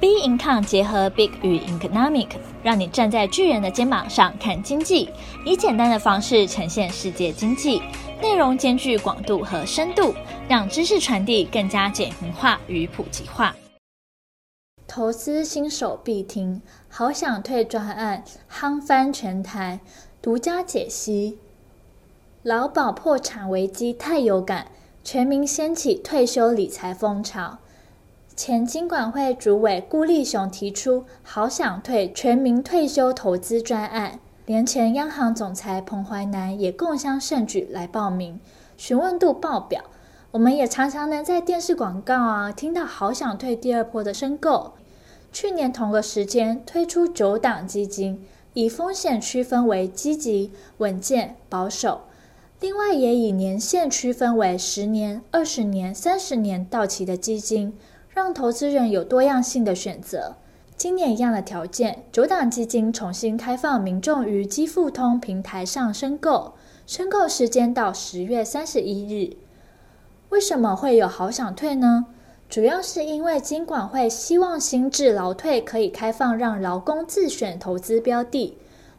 B Income 结合 Big 与 Economic，让你站在巨人的肩膀上看经济，以简单的方式呈现世界经济，内容兼具广度和深度，让知识传递更加简明化与普及化。投资新手必听，好想退专案夯翻全台，独家解析。劳保破产危机太有感，全民掀起退休理财风潮。前金管会主委顾立雄提出“好想退”全民退休投资专案，连前央行总裁彭淮南也共襄盛举来报名，询问度爆表。我们也常常能在电视广告啊听到“好想退”第二波的申购。去年同个时间推出九档基金，以风险区分为积极、稳健、保守，另外也以年限区分为十年、二十年、三十年到期的基金。让投资人有多样性的选择。今年一样的条件，九档基金重新开放民众于基富通平台上申购，申购时间到十月三十一日。为什么会有好想退呢？主要是因为金管会希望新制劳退可以开放让劳工自选投资标的，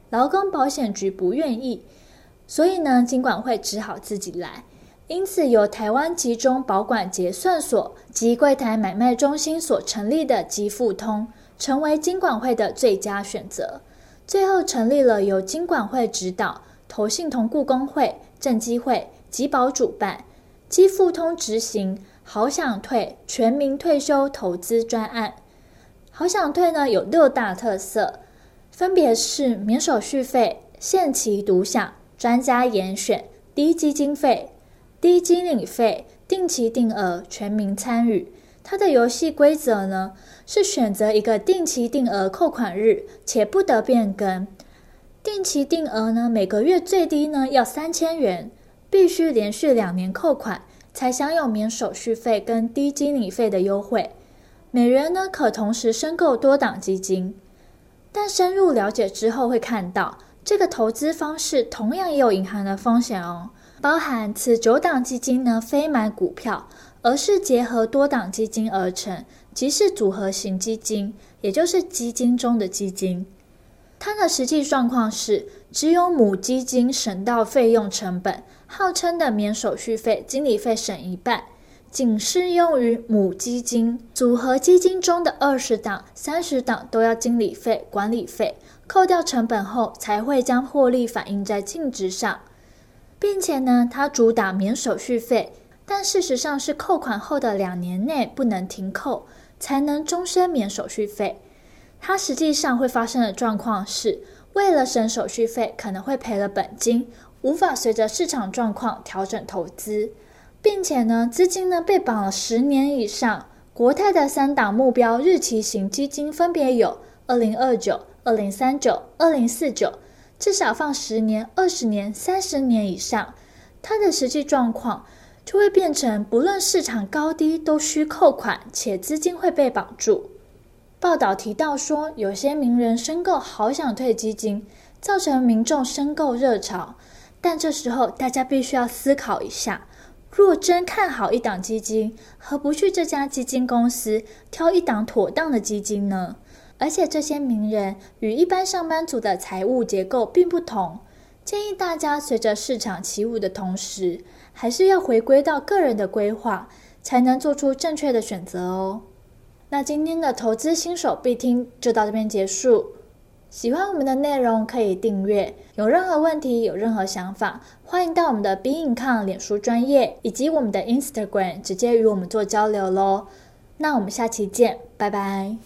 劳工保险局不愿意，所以呢，金管会只好自己来。因此，由台湾集中保管结算所及柜台买卖中心所成立的基富通，成为金管会的最佳选择。最后成立了由金管会指导、投信同故工会、证基会、集保主办、基富通执行“好想退”全民退休投资专案。好想退呢，有六大特色，分别是免手续费、限期独享、专家严选、低基金费。低经理费、定期定额、全民参与。它的游戏规则呢，是选择一个定期定额扣款日，且不得变更。定期定额呢，每个月最低呢要三千元，必须连续两年扣款，才享有免手续费跟低经理费的优惠。每人呢可同时申购多档基金，但深入了解之后会看到，这个投资方式同样也有隐含的风险哦。包含此九档基金呢，非买股票，而是结合多档基金而成，即是组合型基金，也就是基金中的基金。它的实际状况是，只有母基金省到费用成本，号称的免手续费、经理费省一半，仅适用于母基金。组合基金中的二十档、三十档都要经理费、管理费，扣掉成本后，才会将获利反映在净值上。并且呢，它主打免手续费，但事实上是扣款后的两年内不能停扣，才能终身免手续费。它实际上会发生的状况是，为了省手续费，可能会赔了本金，无法随着市场状况调整投资，并且呢，资金呢被绑了十年以上。国泰的三档目标日期型基金分别有二零二九、二零三九、二零四九。至少放十年、二十年、三十年以上，它的实际状况就会变成不论市场高低都需扣款，且资金会被绑住。报道提到说，有些名人申购好想退基金，造成民众申购热潮。但这时候大家必须要思考一下：若真看好一档基金，何不去这家基金公司挑一档妥当的基金呢？而且这些名人与一般上班族的财务结构并不同，建议大家随着市场起舞的同时，还是要回归到个人的规划，才能做出正确的选择哦。那今天的投资新手必听就到这边结束。喜欢我们的内容可以订阅，有任何问题、有任何想法，欢迎到我们的 Big Income 脸书专业以及我们的 Instagram 直接与我们做交流喽。那我们下期见，拜拜。